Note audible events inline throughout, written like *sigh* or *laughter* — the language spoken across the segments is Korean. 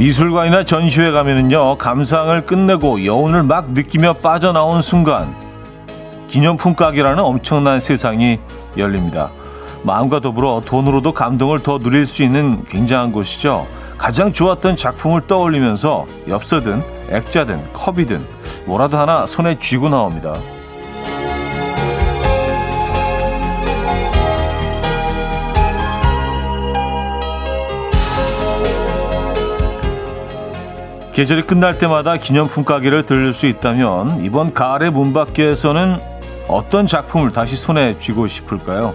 미술관이나 전시회 가면은요, 감상을 끝내고 여운을 막 느끼며 빠져나온 순간, 기념품 가게라는 엄청난 세상이 열립니다. 마음과 더불어 돈으로도 감동을 더 누릴 수 있는 굉장한 곳이죠. 가장 좋았던 작품을 떠올리면서 엽서든 액자든 컵이든 뭐라도 하나 손에 쥐고 나옵니다. 계절이 끝날 때마다 기념품 가게를 들릴 수 있다면 이번 가을의 문 밖에서는 어떤 작품을 다시 손에 쥐고 싶을까요?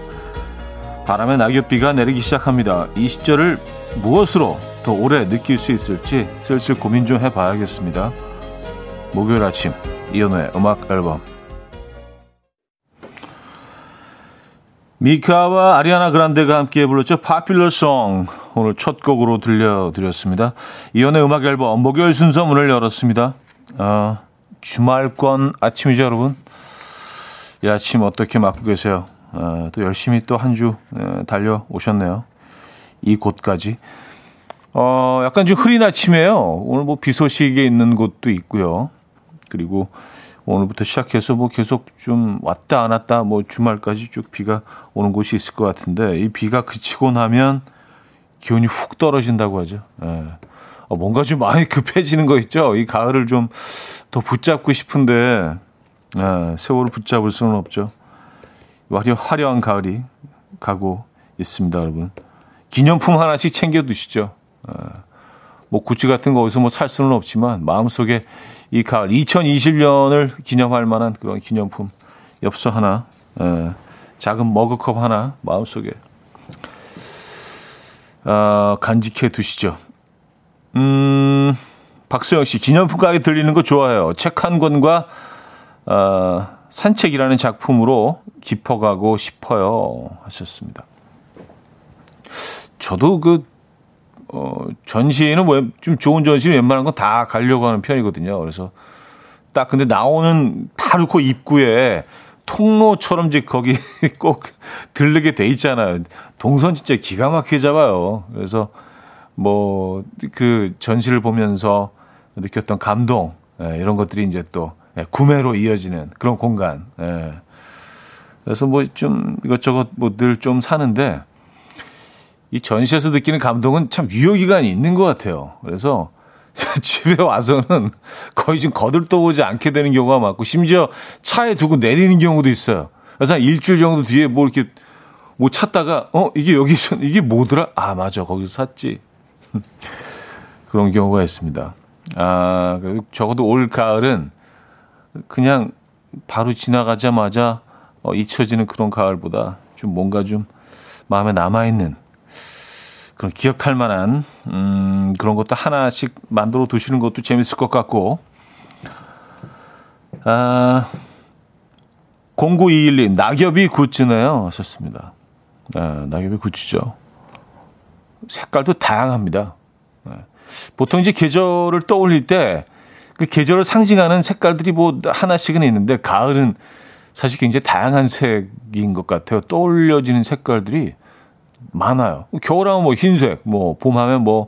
바람에 낙엽비가 내리기 시작합니다. 이 시절을 무엇으로 더 오래 느낄 수 있을지 슬슬 고민 좀 해봐야겠습니다. 목요일 아침 이연우의 음악 앨범 미카와 아리아나 그란데가 함께 불렀죠. 파퓰러 송 오늘 첫 곡으로 들려드렸습니다. 이연의 음악 앨범 목요일 순서 문을 열었습니다. 아, 주말권 아침이죠 여러분. 이 아침 어떻게 맞고 계세요? 아, 또 열심히 또 한 주 달려 오셨네요. 이 곳까지. 어, 약간 좀 흐린 아침이에요. 오늘 뭐 비 소식에 있는 곳도 있고요. 그리고 오늘부터 시작해서 뭐 계속 좀 왔다 안 왔다 뭐 주말까지 쭉 비가 오는 곳이 있을 것 같은데 이 비가 그치고 나면 기온이 훅 떨어진다고 하죠. 예. 어, 뭔가 좀 많이 급해지는 거 있죠. 이 가을을 좀 더 붙잡고 싶은데 예, 세월을 붙잡을 수는 없죠. 화려, 화려한 가을이 가고 있습니다, 여러분. 기념품 하나씩 챙겨 두시죠. 예. 뭐 굿즈 같은 거 어디서 뭐 살 수는 없지만 마음속에 이 가을 2020년을 기념할 만한 그런 기념품 엽서 하나, 에, 작은 머그컵 하나 마음속에 어, 간직해 두시죠. 음, 박수영 씨 기념품 가게 들리는 거 좋아해요. 책 한 권과 어, 산책이라는 작품으로 깊어가고 싶어요. 하셨습니다. 저도 그 어, 전시에는 뭐좀 좋은 전시는 웬만한 건 다 가려고 하는 편이거든요. 그래서 딱 근데 나오는 바로 그 입구에 통로처럼 이제 거기 *laughs* 꼭 들르게 돼 있잖아요. 동선 진짜 기가 막히게 잡아요. 그래서 뭐 그 전시를 보면서 느꼈던 감동 예, 이런 것들이 이제 또 예, 구매로 이어지는 그런 공간. 예. 그래서 뭐 좀 이것저것 뭐 늘 좀 사는데 이 전시에서 느끼는 감동은 참 유효기간이 있는 것 같아요. 그래서 *laughs* 집에 와서는 거의 좀 거들떠보지 않게 되는 경우가 많고 심지어 차에 두고 내리는 경우도 있어요. 그래서 한 일주일 정도 뒤에 뭐 이렇게 뭐 찾다가 어 이게 여기 서 *laughs* 이게 뭐더라? 아 맞아 거기서 샀지. *laughs* 그런 경우가 있습니다. 아 그래도 적어도 올 가을은 그냥 바로 지나가자마자 어, 잊혀지는 그런 가을보다 좀 뭔가 좀 마음에 남아 있는 그런 기억할 만한 음, 그런 것도 하나씩 만들어 두시는 것도 재밌을 것 같고 아, 0921님 낙엽이 굿즈네요 하셨습니다. 아, 낙엽이 굿즈죠. 색깔도 다양합니다. 네. 보통 이제 계절을 떠올릴 때 그 계절을 상징하는 색깔들이 뭐 하나씩은 있는데 가을은 사실 굉장히 다양한 색인 것 같아요. 떠올려지는 색깔들이 많아요. 겨울하면 뭐 흰색, 뭐 봄하면 뭐,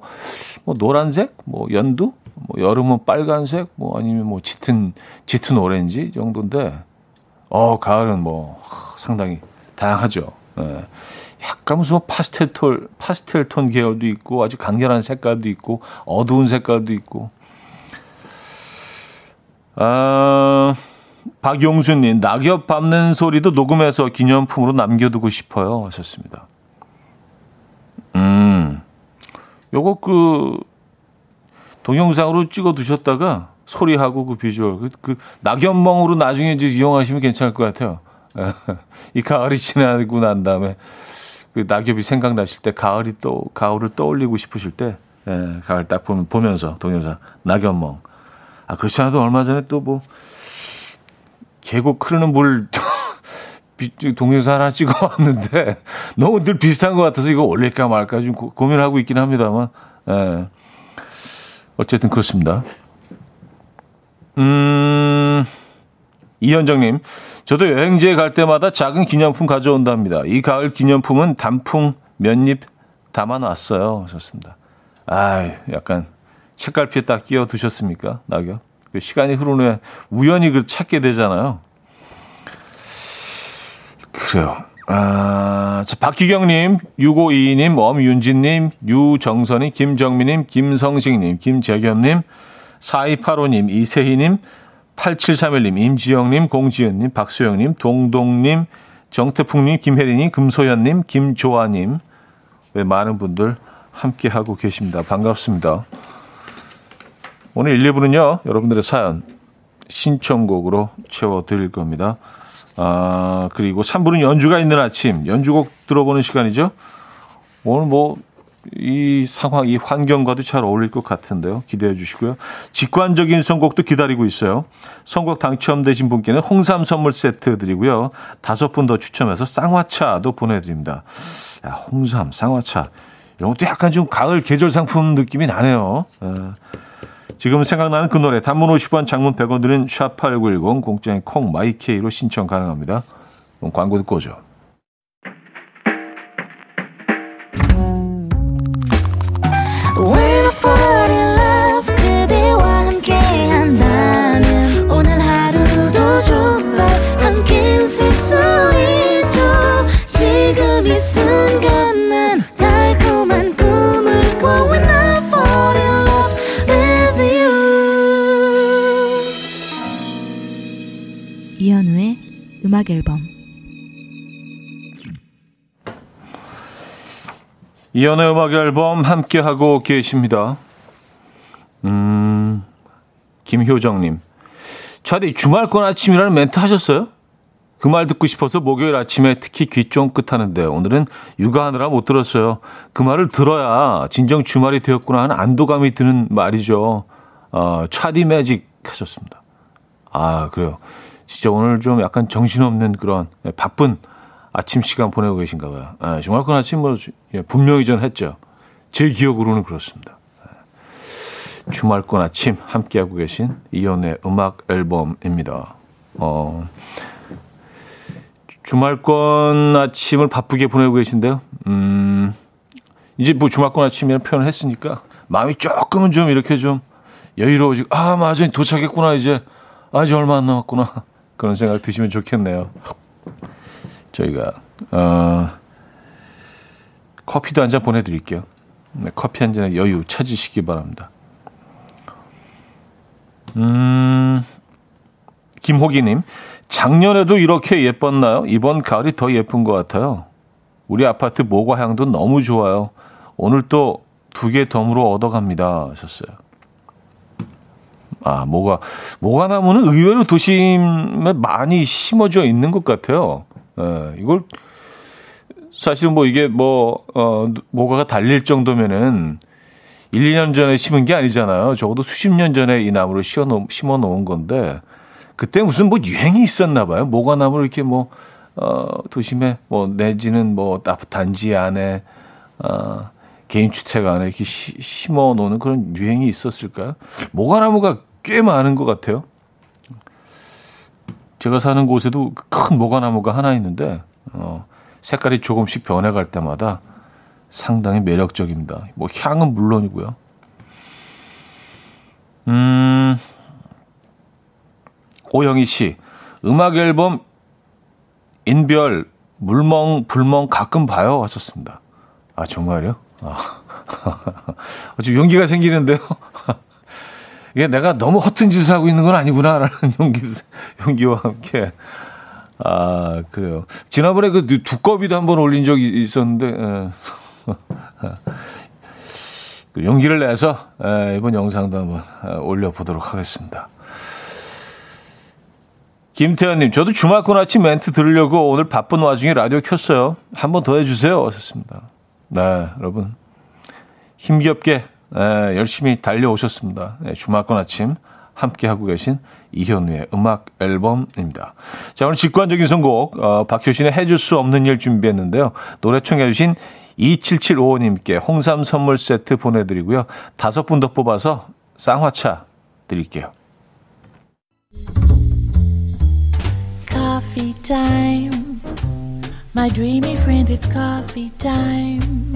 뭐 노란색, 뭐 연두, 뭐 여름은 빨간색, 뭐 아니면 뭐 짙은 짙은 오렌지 정도인데, 어 가을은 뭐 상당히 다양하죠. 예. 약간 무슨 뭐 파스텔 톤, 파스텔 톤 계열도 있고 아주 강렬한 색깔도 있고 어두운 색깔도 있고. 아, 박용수님 낙엽 밟는 소리도 녹음해서 기념품으로 남겨두고 싶어요 하셨습니다. 음, 요거 그 동영상으로 찍어 두셨다가 소리하고 그 비주얼, 그, 그 낙엽멍으로 나중에 이제 이용하시면 괜찮을 것 같아요. *laughs* 이 가을이 지나고 난 다음에 그 낙엽이 생각나실 때 가을이 또 가을을 떠올리고 싶으실 때 예, 가을 딱 보면 보면서 동영상 낙엽멍. 아 그렇지 않아도 얼마 전에 또 뭐 계곡 흐르는 물 *laughs* 동영상 하나 찍어 왔는데 너무 늘 비슷한 것 같아서 이거 올릴까 말까 좀 고, 민하고 있긴 합니다만 예. 어쨌든 그렇습니다. 음, 이현정님, 저도 여행지에 갈 때마다 작은 기념품 가져온답니다. 이 가을 기념품은 단풍 몇 잎 담아놨어요. 좋습니다. 아, 약간 책갈피에 딱 끼워 두셨습니까? 낙엽. 그 시간이 흐른 후에 우연히 그 찾게 되잖아요. 그래요. 아, 자, 박기경님, 6522님, 엄윤진님, 유정선님, 김정민님, 김성식님, 김재겸님, 4285님, 이세희님, 8731님, 임지영님, 공지연님, 박소영님, 동동님, 정태풍님, 김혜린님, 금소연님, 김조아님, 왜 많은 분들 함께하고 계십니다. 반갑습니다. 오늘 1, 2부는요, 여러분들의 사연, 신청곡으로 채워드릴 겁니다. 아, 그리고 3부는 연주가 있는 아침, 연주곡 들어보는 시간이죠. 오늘 뭐, 이 상황, 이 환경과도 잘 어울릴 것 같은데요. 기대해 주시고요. 직관적인 선곡도 기다리고 있어요. 선곡 당첨되신 분께는 홍삼 선물 세트 드리고요. 다섯 분 더 추첨해서 쌍화차도 보내드립니다. 야, 홍삼, 쌍화차. 이런 것도 약간 좀 가을 계절 상품 느낌이 나네요. 아, 지금 생각나는 그 노래 단문 50원 장문 100원 드는 샵8910 공짜인 콩 마이케이로 신청 가능합니다. 광고 듣고 오죠. 이연의 음악 앨범 함께 하고 계십니다. 음, 김효정님. 차디 주말권 아침이라는 멘트 하셨어요? 그 말 듣고 싶어서 목요일 아침에 특히 귀 쫑긋 하는데 오늘은 육아하느라 못 들었어요. 그 말을 들어야 진정 주말이 되었구나 하는 안도감이 드는 말이죠. 어, 차디 매직 하셨습니다. 아, 그래요. 진짜 오늘 좀 약간 정신없는 그런 예, 바쁜 아침 시간 보내고 계신가 봐요. 아, 주말권 아침 뭐 예, 분명히 전 했죠. 제 기억으로는 그렇습니다. 예. 주말권 아침 함께하고 계신 이연의 음악 앨범입니다. 어, 주말권 아침을 바쁘게 보내고 계신데요. 음, 이제 뭐 주말권 아침이라는 표현을 했으니까 마음이 조금은 좀 이렇게 좀 여유로워지고, 아, 맞아, 도착했구나, 이제. 아직 얼마 안 남았구나. 그런 생각 드시면 좋겠네요. 저희가 어, 커피도 한 잔 보내드릴게요. 네, 커피 한 잔의 여유 찾으시기 바랍니다. 음, 김호기님, 작년에도 이렇게 예뻤나요? 이번 가을이 더 예쁜 것 같아요. 우리 아파트 모과 향도 너무 좋아요. 오늘 또 두 개 덤으로 얻어갑니다. 하셨어요. 아, 뭐가, 뭐가 나무는 의외로 도심에 많이 심어져 있는 것 같아요. 예, 이걸, 사실은 뭐 이게 뭐, 어, 뭐가가 달릴 정도면은 1, 2년 전에 심은 게 아니잖아요. 적어도 수십 년 전에 이 나무를 심어 놓은 건데, 그때 무슨 뭐 유행이 있었나 봐요. 모가 나무를 이렇게 뭐, 어, 도심에 뭐 내지는 뭐 단지 안에, 어, 개인 주택 안에 이렇게 시, 심어 놓는 그런 유행이 있었을까요? 모가나무가 꽤 많은 것 같아요. 제가 사는 곳에도 큰 모가나무가 하나 있는데 어, 색깔이 조금씩 변해갈 때마다 상당히 매력적입니다. 뭐 향은 물론이고요. 음, 오영희 씨, 음악 앨범 인별 물멍 불멍 가끔 봐요 하셨습니다. 아 정말요? 아, *laughs* 좀 용기가 생기는데요. 이게 내가 너무 허튼 짓을 하고 있는 건 아니구나라는 *laughs* 용기, 용기와 함께. 아, 그래요. 지난번에 그 두꺼비도 한번 올린 적이 있었는데, 에. 예. *laughs* 그 용기를 내서 에, 이번 영상도 한번 올려보도록 하겠습니다. 김태현님, 저도 주말권 아침 멘트 들으려고 오늘 바쁜 와중에 라디오 켰어요. 한번 더 해주세요. 하셨습니다. 네, 여러분. 힘겹게 에, 열심히 달려오셨습니다. 네, 주말권 아침 함께하고 계신 이현우의 음악 앨범입니다. 자, 오늘 직관적인 선곡, 어, 박효신의 해줄 수 없는 일 준비했는데요. 노래 청해주신 2775님께 홍삼 선물 세트 보내드리고요. 다섯 분 더 뽑아서 쌍화차 드릴게요. Coffee time. My dreamy friend, it's coffee time.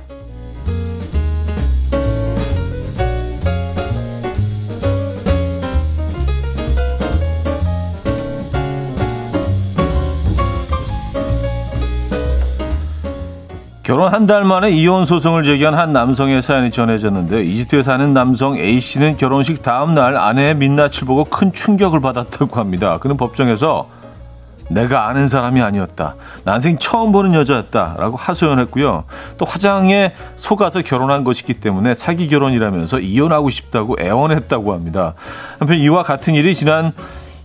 결혼 한 달 만에 이혼 소송을 제기한 한 남성의 사연이 전해졌는데 이집트에 사는 남성 A 씨는 결혼식 다음 날 아내의 민낯을 보고 큰 충격을 받았다고 합니다. 그는 법정에서 내가 아는 사람이 아니었다. 난생 처음 보는 여자였다. 라고 하소연했고요. 또 화장에 속아서 결혼한 것이기 때문에 사기 결혼이라면서 이혼하고 싶다고 애원했다고 합니다. 한편 이와 같은 일이 지난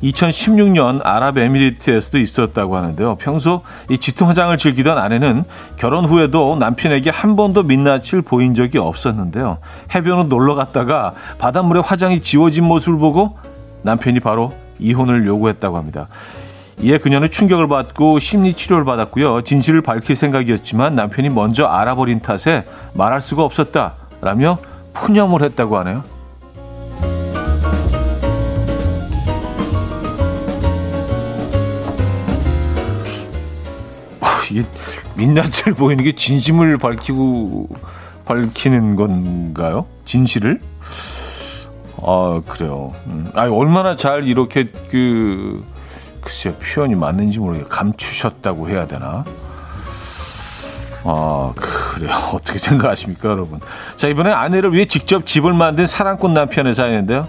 2016년 아랍에미리트에서도 있었다고 하는데요. 평소 이 짙은 화장을 즐기던 아내는 결혼 후에도 남편에게 한 번도 민낯을 보인 적이 없었는데요. 해변으로 놀러 갔다가 바닷물에 화장이 지워진 모습을 보고 남편이 바로 이혼을 요구했다고 합니다. 이에 그녀는 충격을 받고 심리 치료를 받았고요. 진실을 밝힐 생각이었지만 남편이 먼저 알아버린 탓에 말할 수가 없었다라며 푸념을 했다고 하네요. 민낯을 보이는 게 진심을 밝히고 밝히는 건가요? 진실을? 아 그래요. 음. 아 얼마나 잘 이렇게 그 글쎄요 표현이 맞는지 모르겠어요. 감추셨다고 해야 되나? 아 그래요. *laughs* 어떻게 생각하십니까, 여러분? 자 이번에 아내를 위해 직접 집을 만든 사랑꾼 남편의 사연인데요.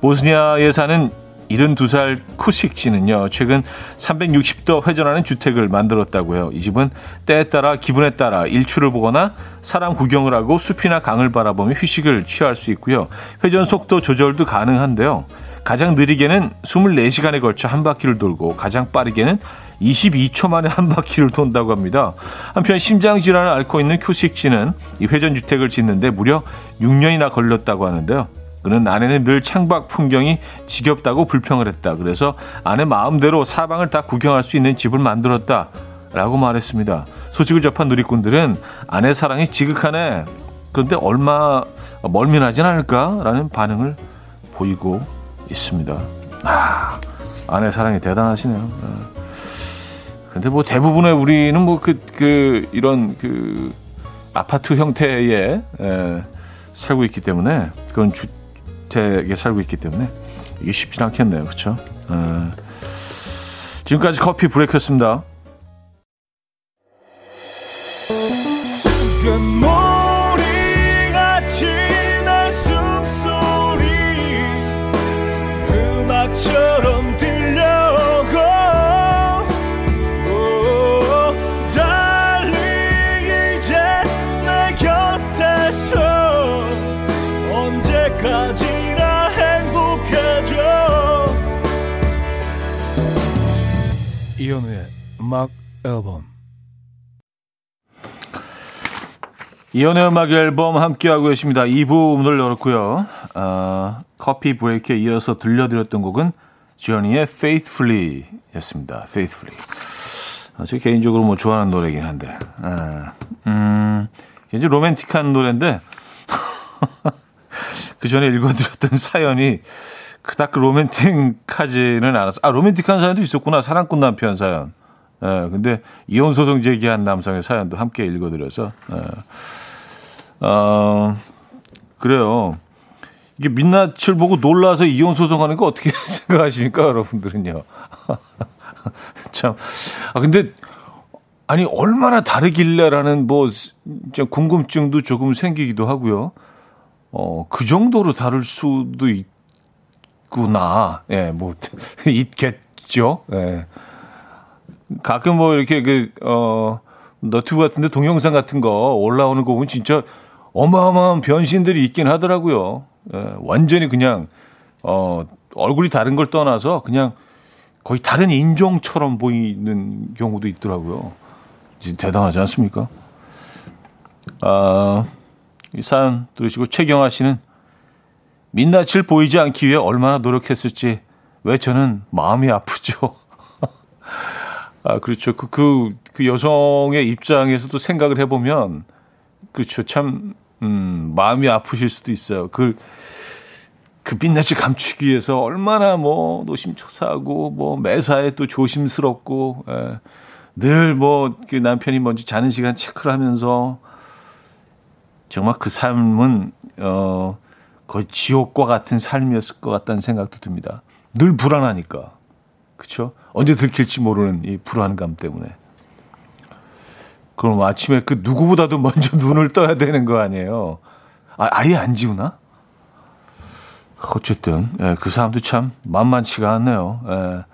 보스니아에 사는 72살 쿠식 씨는요, 최근 360도 회전하는 주택을 만들었다고요. 이 집은 때에 따라 기분에 따라 일출을 보거나 사람 구경을 하고 숲이나 강을 바라보며 휴식을 취할 수 있고요. 회전 속도 조절도 가능한데요. 가장 느리게는 24시간에 걸쳐 한 바퀴를 돌고 가장 빠르게는 22초 만에 한 바퀴를 돈다고 합니다. 한편 심장 질환을 앓고 있는 큐식 씨는 이 회전 주택을 짓는데 무려 6년이나 걸렸다고 하는데요. 그는 아내는 늘 창밖 풍경이 지겹다고 불평을 했다. 그래서 아내 마음대로 사방을 다 구경할 수 있는 집을 만들었다. 라고 말했습니다. 소식을 접한 누리꾼들은 아내 사랑이 지극하네. 그런데 얼마 멀미나진 않을까? 라는 반응을 보이고 있습니다. 아, 아내 사랑이 대단하시네요. 네. 근데 뭐 대부분의 우리는 뭐 그, 그, 이런 그 아파트 형태의 에, 살고 있기 때문에 그런 주, 주택에 살고 있기 때문에 이게 쉽지 않겠네요. 그렇죠? 어. 지금까지 커피 브레이크였습니다. 음악 앨범 이현우의 음악 앨범 함께하고 계십니다. 2부 문을 열었고요. 어, 커피 브레이크에 이어서 들려드렸던 곡은 지연이의 Faithfully 였습니다. Faithfully. 어, 제 개인적으로 뭐 좋아하는 노래긴 한데, 어, 음, 이제 로맨틱한 노래인데, *laughs* 그 전에 읽어드렸던 사연이 그닥 그 로맨틱하지는 않았어. 아, 로맨틱한 사연도 있었구나. 사랑꾼 남편 사연. 예, 근데 이혼 소송 제기한 남성의 사연도 함께 읽어드려서, 예. 어, 그래요. 이게 민낯을 보고 놀라서 이혼 소송하는 거 어떻게 *laughs* 생각하십니까, 여러분들은요? *laughs* 참. 아, 근데, 아니, 얼마나 다르길래라는 뭐, 궁금증도 조금 생기기도 하고요. 어, 그 정도로 다를 수도 있, 있구나. 예, 뭐, *laughs* 있겠죠. 예. 가끔 뭐 이렇게 그, 어, 너튜브 같은데 동영상 같은 거 올라오는 거 보면 진짜 어마어마한 변신들이 있긴 하더라고요. 예, 완전히 그냥, 어, 얼굴이 다른 걸 떠나서 그냥 거의 다른 인종처럼 보이는 경우도 있더라고요. 대단하지 않습니까? 아, 이 사연 들으시고 최경아 씨는 민낯을 보이지 않기 위해 얼마나 노력했을지 왜 저는 마음이 아프죠. *laughs* 아, 그렇죠. 그, 그, 그 여성의 입장에서도 생각을 해보면, 그렇죠. 참, 음, 마음이 아프실 수도 있어요. 그, 그 빛낯을 감추기 위해서 얼마나 뭐 노심초사하고 뭐 매사에 또 조심스럽고 예. 늘뭐 그 남편이 먼저 자는 시간 체크를 하면서 정말 그 삶은 어 거의 지옥과 같은 삶이었을 것 같다는 생각도 듭니다. 늘 불안하니까. 그렇죠? 언제 들킬지 모르는 이 불안감 때문에. 그럼 아침에 그 누구보다도 먼저 *laughs* 눈을 떠야 되는 거 아니에요? 아, 아예 안 지우나? 어쨌든 예, 그 사람도 참 만만치가 않네요. 예.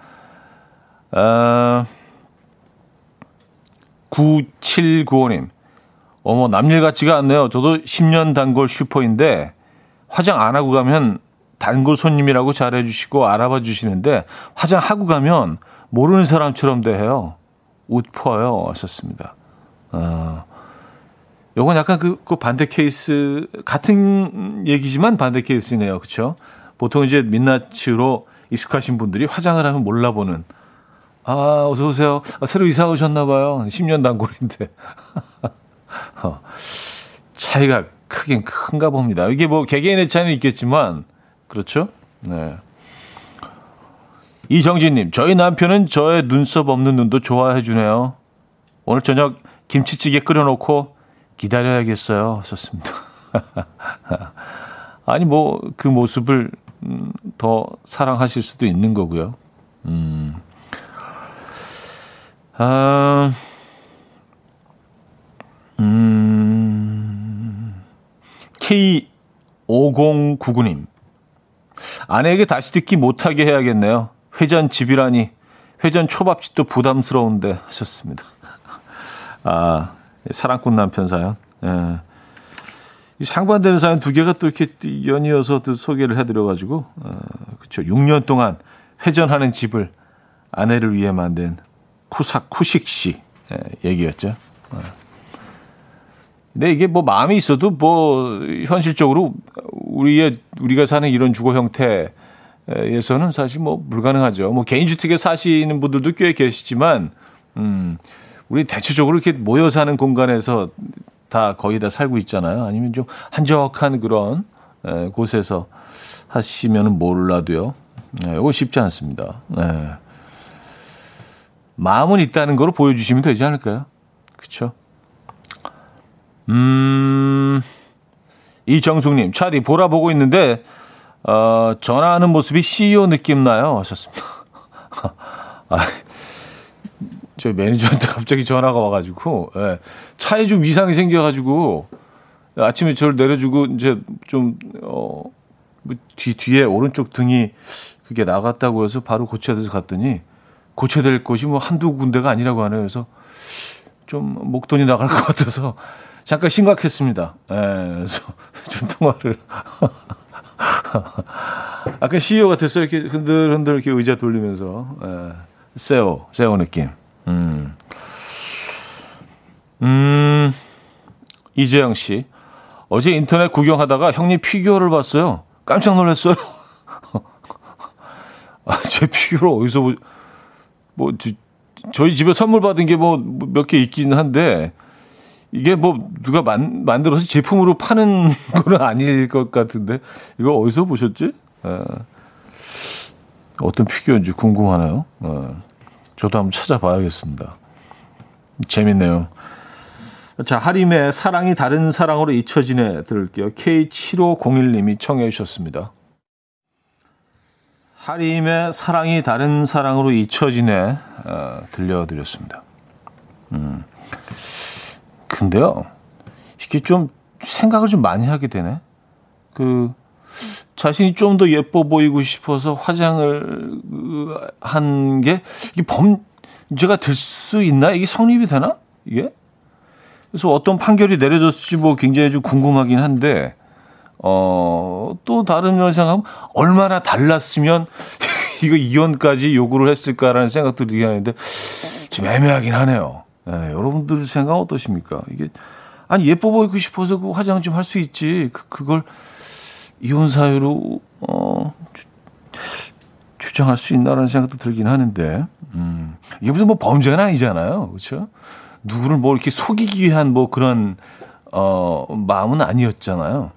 아, 9795님. 어머, 남일 같지가 않네요. 저도 10년 단골 슈퍼인데 화장 안 하고 가면 단골 손님이라고 잘해주시고 알아봐 주시는데 화장하고 가면 모르는 사람처럼 대해요. 웃퍼요. 하셨습니다. 어, 요건 약간 그, 그 반대 케이스, 같은 얘기지만 반대 케이스네요. 그쵸? 보통 이제 민낯으로 익숙하신 분들이 화장을 하면 몰라보는 아, 어서오세요. 아, 새로 이사 오셨나봐요. 10년 단골인데. *laughs* 어, 차이가 크긴 큰가 봅니다. 이게 뭐 개개인의 차이는 있겠지만, 그렇죠? 네. 이정진님, 저희 남편은 저의 눈썹 없는 눈도 좋아해 주네요. 오늘 저녁 김치찌개 끓여놓고 기다려야겠어요. 썼습니다. *laughs* 아니, 뭐, 그 모습을 음, 더 사랑하실 수도 있는 거고요. 음. 아, 음, K5099님. 아내에게 다시 듣기 못하게 해야겠네요. 회전 집이라니. 회전 초밥집도 부담스러운데 하셨습니다. 아, 사랑꾼 남편 사연. 예. 이 상반되는 사연 두 개가 또 이렇게 연이어서 또 소개를 해드려가지고, 어, 그쵸. 6년 동안 회전하는 집을 아내를 위해 만든 쿠삭 쿠식 씨 예, 얘기였죠. 예. 근데 이게 뭐 마음이 있어도 뭐 현실적으로 우리의 우리가 사는 이런 주거 형태에서는 사실 뭐 불가능하죠. 뭐 개인 주택에 사시는 분들도 꽤 계시지만 음 우리 대체적으로 이렇게 모여 사는 공간에서 다 거의 다 살고 있잖아요. 아니면 좀 한적한 그런 에, 곳에서 하시면은 몰라도요. 네, 이거 쉽지 않습니다. 네. 마음은 있다는 걸 보여주시면 되지 않을까요? 그렇죠? 음, 이정숙님, 차디 보라 보고 있는데 어, 전화하는 모습이 CEO 느낌 나요. 하셨습니다. *laughs* 아, 저희 매니저한테 갑자기 전화가 와가지고 예, 차에 좀 이상이 생겨가지고 아침에 저를 내려주고 이제 좀 어, 뭐뒤 뒤에 오른쪽 등이 그게 나갔다고 해서 바로 고쳐야 돼서 갔더니 고쳐야 될 곳이 뭐 한두 군데가 아니라고 하네요. 그래서 좀 목돈이 나갈 것 같아서 잠깐 심각했습니다. 예, 그래서 *laughs* 좀 통화를. *laughs* 아까 CEO 같았어요. 이렇게 흔들흔들 이렇게 의자 돌리면서. 예, 세오, 세오 느낌. 음. 음, 이재영 씨. 어제 인터넷 구경하다가 형님 피규어를 봤어요. 깜짝 놀랐어요. *laughs* 아, 제 피규어 어디서 보, 뭐 저희 집에 선물 받은 게 뭐 몇 개 있긴 한데 이게 뭐 누가 만, 만들어서 제품으로 파는 *laughs* 거는 아닐 것 같은데 이거 어디서 보셨지? 에. 어떤 피규어인지 궁금하네요. 에. 저도 한번 찾아봐야겠습니다. 재밌네요. 자, 하림의 사랑이 다른 사랑으로 잊혀지네 들을게요. K7501님이 청해 주셨습니다. 하림의 사랑이 다른 사랑으로 잊혀지네 어, 들려드렸습니다. 음. 근데요, 이게 좀 생각을 좀 많이 하게 되네. 그 자신이 좀 더 예뻐 보이고 싶어서 화장을 한 게 이게 범죄가 될 수 있나? 이게 성립이 되나? 이게? 그래서 어떤 판결이 내려졌을지 뭐 굉장히 좀 궁금하긴 한데 어, 또 다른 면을 생각하면 얼마나 달랐으면 *laughs* 이거 이혼까지 요구를 했을까라는 생각도 들긴 하는데 좀 애매하긴 하네요. 예, 여러분들 생각 어떠십니까? 이게 아니 예뻐 보이고 싶어서 그 화장 좀 할 수 있지. 그 그걸 이혼 사유로 어 주, 주장할 수 있나라는 생각도 들긴 하는데 음, 이게 무슨 뭐 범죄는 아니잖아요. 그렇죠? 누구를 뭐 이렇게 속이기 위한 뭐 그런 어 마음은 아니었잖아요.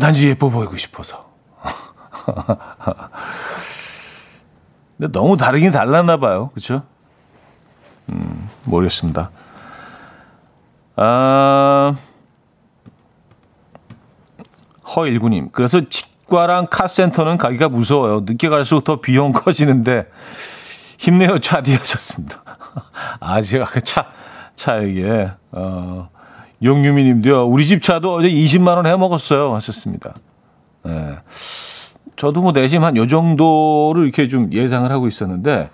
단지 예뻐 보이고 싶어서. *laughs* 근데 너무 다르긴 달랐나 봐요. 그렇죠? 음, 모르겠습니다. 아, 허일구님. 그래서 치과랑 카센터는 가기가 무서워요. 늦게 갈수록 더 비용 커지는데 힘내요 차디 하셨습니다. *laughs* 아 제가 그차 차에게 어, 용유미 님도요. 우리 집 차도 어제 20만 원 해 먹었어요. 하셨습니다. 네. 저도 뭐 내심 한 요 정도를 이렇게 좀 예상을 하고 있었는데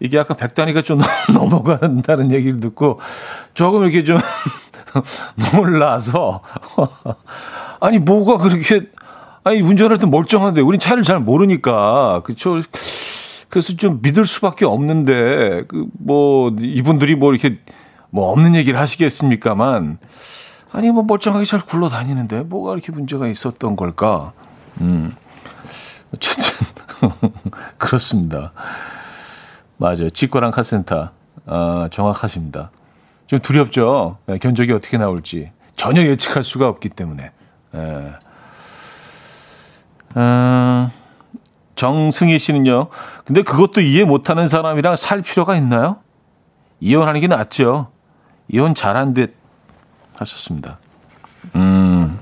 이게 약간 백단위가 좀 *laughs* 넘어간다는 얘기를 듣고 조금 이렇게 좀 *laughs* 놀라서. *laughs* 아니 뭐가 그렇게 아니 운전할 때 멀쩡한데 우린 차를 잘 모르니까. 그쵸? 그래서 좀 믿을 수밖에 없는데 그 뭐 이분들이 뭐 이렇게 뭐 없는 얘기를 하시겠습니까만. 아니 뭐 멀쩡하게 잘 굴러다니는데 뭐가 이렇게 문제가 있었던 걸까? 음. 어쨌든 그렇습니다. 맞아요. 치과랑 카센터 아, 정확하십니다. 좀 두렵죠. 네, 견적이 어떻게 나올지 전혀 예측할 수가 없기 때문에. 예. 음, 정승희 씨는요. 근데 그것도 이해 못하는 사람이랑 살 필요가 있나요? 이혼하는 게 낫죠. 이혼 잘한 듯 하셨습니다. 음,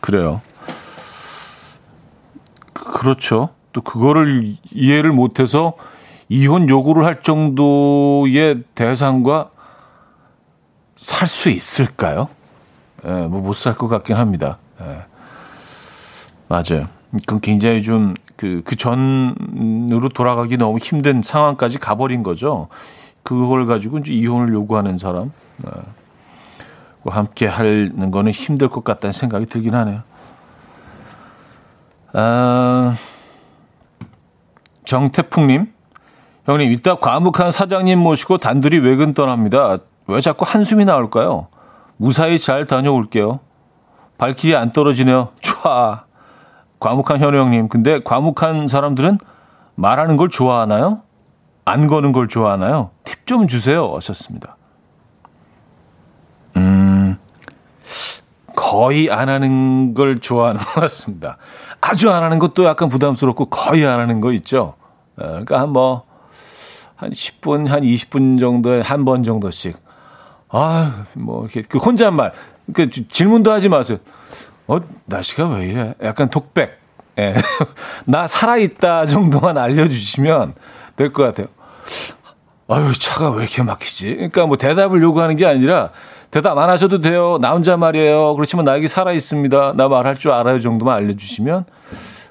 그래요. 그렇죠. 또 그거를 이해를 못해서 이혼 요구를 할 정도의 대상과 살 수 있을까요? 예, 뭐 못 살 것 같긴 합니다. 예. 맞아요. 그건 굉장히 좀 그, 그 전으로 돌아가기 너무 힘든 상황까지 가버린 거죠. 그걸 가지고 이제 이혼을 요구하는 사람, 네. 함께 하는 거는 힘들 것 같다는 생각이 들긴 하네요. 아, 정태풍님, 형님, 이따 과묵한 사장님 모시고 단둘이 외근 떠납니다. 왜 자꾸 한숨이 나올까요? 무사히 잘 다녀올게요. 발길이 안 떨어지네요. 촤. 과묵한 현우 형님. 근데 과묵한 사람들은 말하는 걸 좋아하나요? 안 거는 걸 좋아하나요? 팁 좀 주세요. 하셨습니다. 음, 거의 안 하는 걸 좋아하는 것 같습니다. 아주 안 하는 것도 약간 부담스럽고 거의 안 하는 거 있죠. 어, 그러니까 한 뭐, 한 10분, 한 20분 정도에 한 번 정도씩. 아, 뭐, 이렇게, 그 혼잣말. 그 질문도 하지 마세요. 어, 날씨가 왜 이래? 약간 독백. 예. *laughs* 나 살아있다 정도만 알려주시면 될 것 같아요. 아유, 차가 왜 이렇게 막히지? 그러니까 뭐 대답을 요구하는 게 아니라 대답 안 하셔도 돼요. 나 혼자 말이에요. 그렇지만 나 여기 살아있습니다. 나 말할 줄 알아요 정도만 알려주시면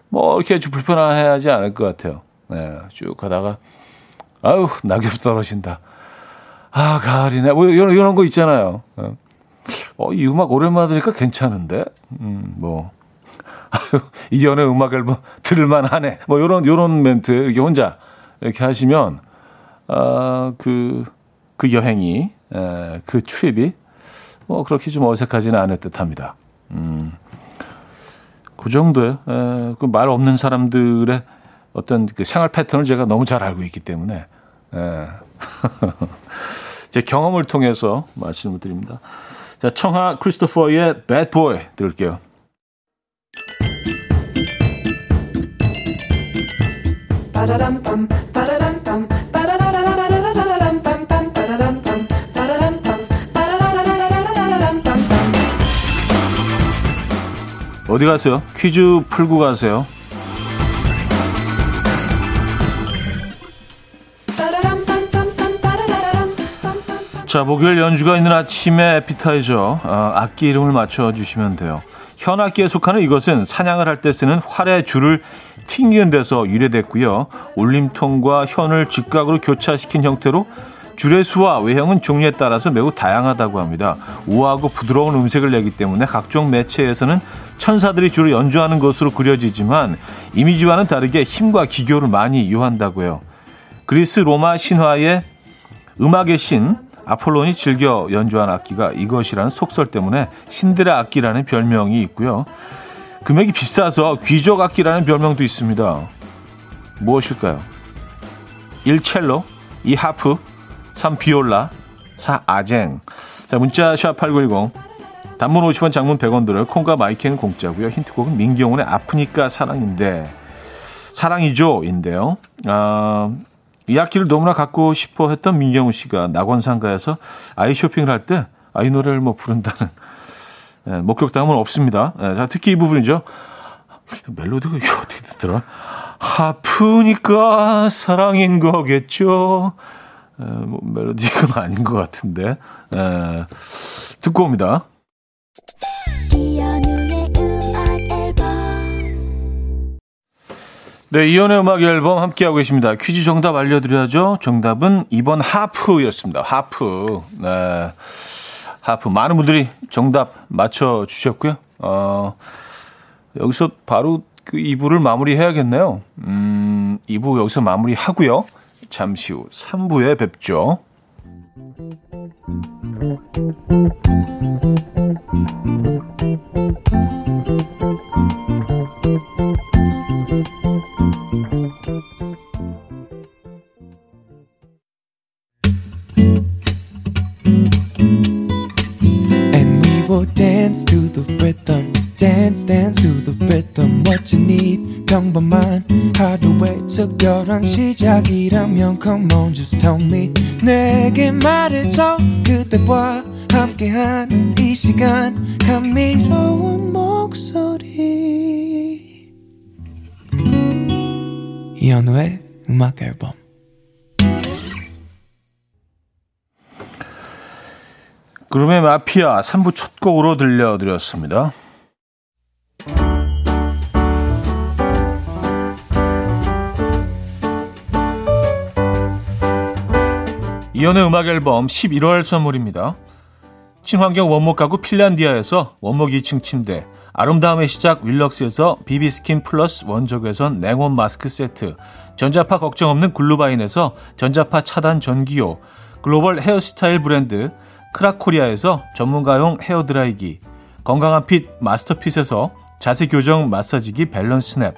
뭐 이렇게 좀 불편하지 않을 것 같아요. 네, 쭉 가다가 아유, 낙엽 떨어진다. 아, 가을이네. 뭐 이런, 이런 거 있잖아요. 어. 어, 이 음악 오랜만에 들으니까 괜찮은데? 음, 뭐. 아유, 이연의 음악 앨범 들을만 하네. 뭐, 요런, 요런 멘트 이렇게 혼자 이렇게 하시면, 아, 그, 그 여행이, 에, 그 트립이 뭐, 그렇게 좀 어색하지는 않을 듯 합니다. 음, 그 정도에, 에, 그 말 없는 사람들의 어떤 그 생활 패턴을 제가 너무 잘 알고 있기 때문에, 에. *laughs* 제 경험을 통해서 말씀을 드립니다. 자, 청하 크리스토퍼의 Bad Boy 들을게요. 어디 가세요? 퀴즈 풀고 가세요. 자, 목요일 연주가 있는 아침에 에피타이저 어, 악기 이름을 맞춰주시면 돼요. 현악기에 속하는 이것은 사냥을 할 때 쓰는 활의 줄을 튕기는 데서 유래됐고요. 울림통과 현을 직각으로 교차시킨 형태로 줄의 수와 외형은 종류에 따라서 매우 다양하다고 합니다. 우아하고 부드러운 음색을 내기 때문에 각종 매체에서는 천사들이 주로 연주하는 것으로 그려지지만 이미지와는 다르게 힘과 기교를 많이 요한다고요. 그리스 로마 신화의 음악의 신 아폴론이 즐겨 연주한 악기가 이것이라는 속설 때문에 신들의 악기라는 별명이 있고요. 금액이 비싸서 귀족 악기라는 별명도 있습니다. 무엇일까요? 1 첼로, 2 하프, 3 비올라, 4 아쟁. 자, 문자 샵 8910 단문 50원, 장문 100원 들어요. 콩과 마이크는 공짜고요. 힌트곡은 민경훈의 아프니까 사랑인데 사랑이죠 인데요. 아, 이 악기를 너무나 갖고 싶어 했던 민경훈 씨가 낙원상가에서 아이 쇼핑을 할 때 아이 노래를 뭐 부른다는 예, 목격담은 없습니다. 예, 자, 특히 이 부분이죠. 멜로디가 이게 어떻게 되더라? 아프니까 사랑인 거겠죠. 에, 뭐, 멜로디가 *laughs* 아닌 것 같은데. 에, 듣고 옵니다. 네, 이연의 음악 앨범 함께하고 계십니다. 퀴즈 정답 알려드려야죠. 정답은 2번 하프였습니다. 하프. 네. 하프. 많은 분들이 정답 맞춰주셨고요. 어, 여기서 바로 그 2부를 마무리해야겠네요. 음, 2부 여기서 마무리하고요. 잠시 후 3부에 뵙죠. dance to the rhythm dance dance to the rhythm what you need 평범한 하루의 특별한 시작이라면 come on just tell me 내게 말해줘 그대와 함께한 이 시간 감미로운 목소리 이현우의 음악 앨범 그rum의 마피아 3부 첫 곡으로 들려드렸습니다. 이연의 음악 앨범 11월 선물입니다. 친환경 원목 가구 핀란디아에서 원목 2층 침대, 아름다움의 시작 윌럭스에서 비비스킨 플러스 원적외선 냉온 마스크 세트, 전자파 걱정 없는 글루바인에서 전자파 차단 전기요, 글로벌 헤어스타일 브랜드 크라코리아에서 전문가용 헤어드라이기, 건강한 핏 마스터핏에서 자세 교정 마사지기 밸런스 냅,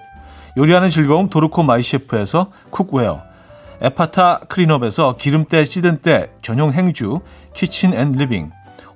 요리하는 즐거움 도르코 마이셰프에서 쿡웨어, 에파타 클린업에서 기름때 찌든 때 전용 행주 키친 앤 리빙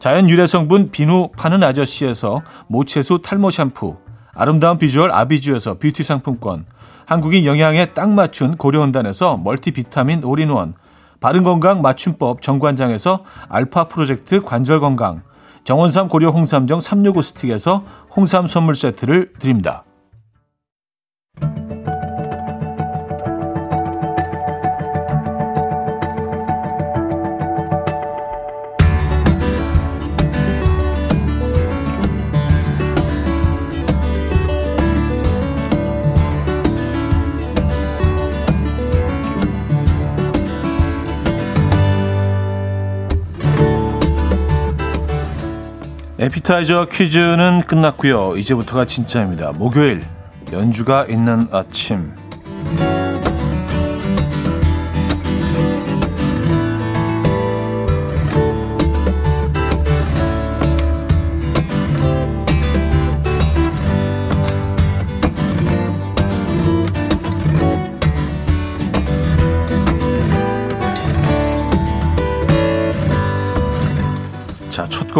자연 유래 성분 비누 파는 아저씨에서 모체수 탈모 샴푸 아름다운 비주얼 아비주에서 뷰티 상품권 한국인 영양에 딱 맞춘 고려원단에서 멀티비타민 올인원 바른건강 맞춤법 정관장에서 알파 프로젝트 관절건강 정원삼 고려 홍삼정 365 스틱에서 홍삼 선물 세트를 드립니다. 에피타이저 퀴즈는 끝났고요. 이제부터가 진짜입니다. 목요일 연주가 있는 아침.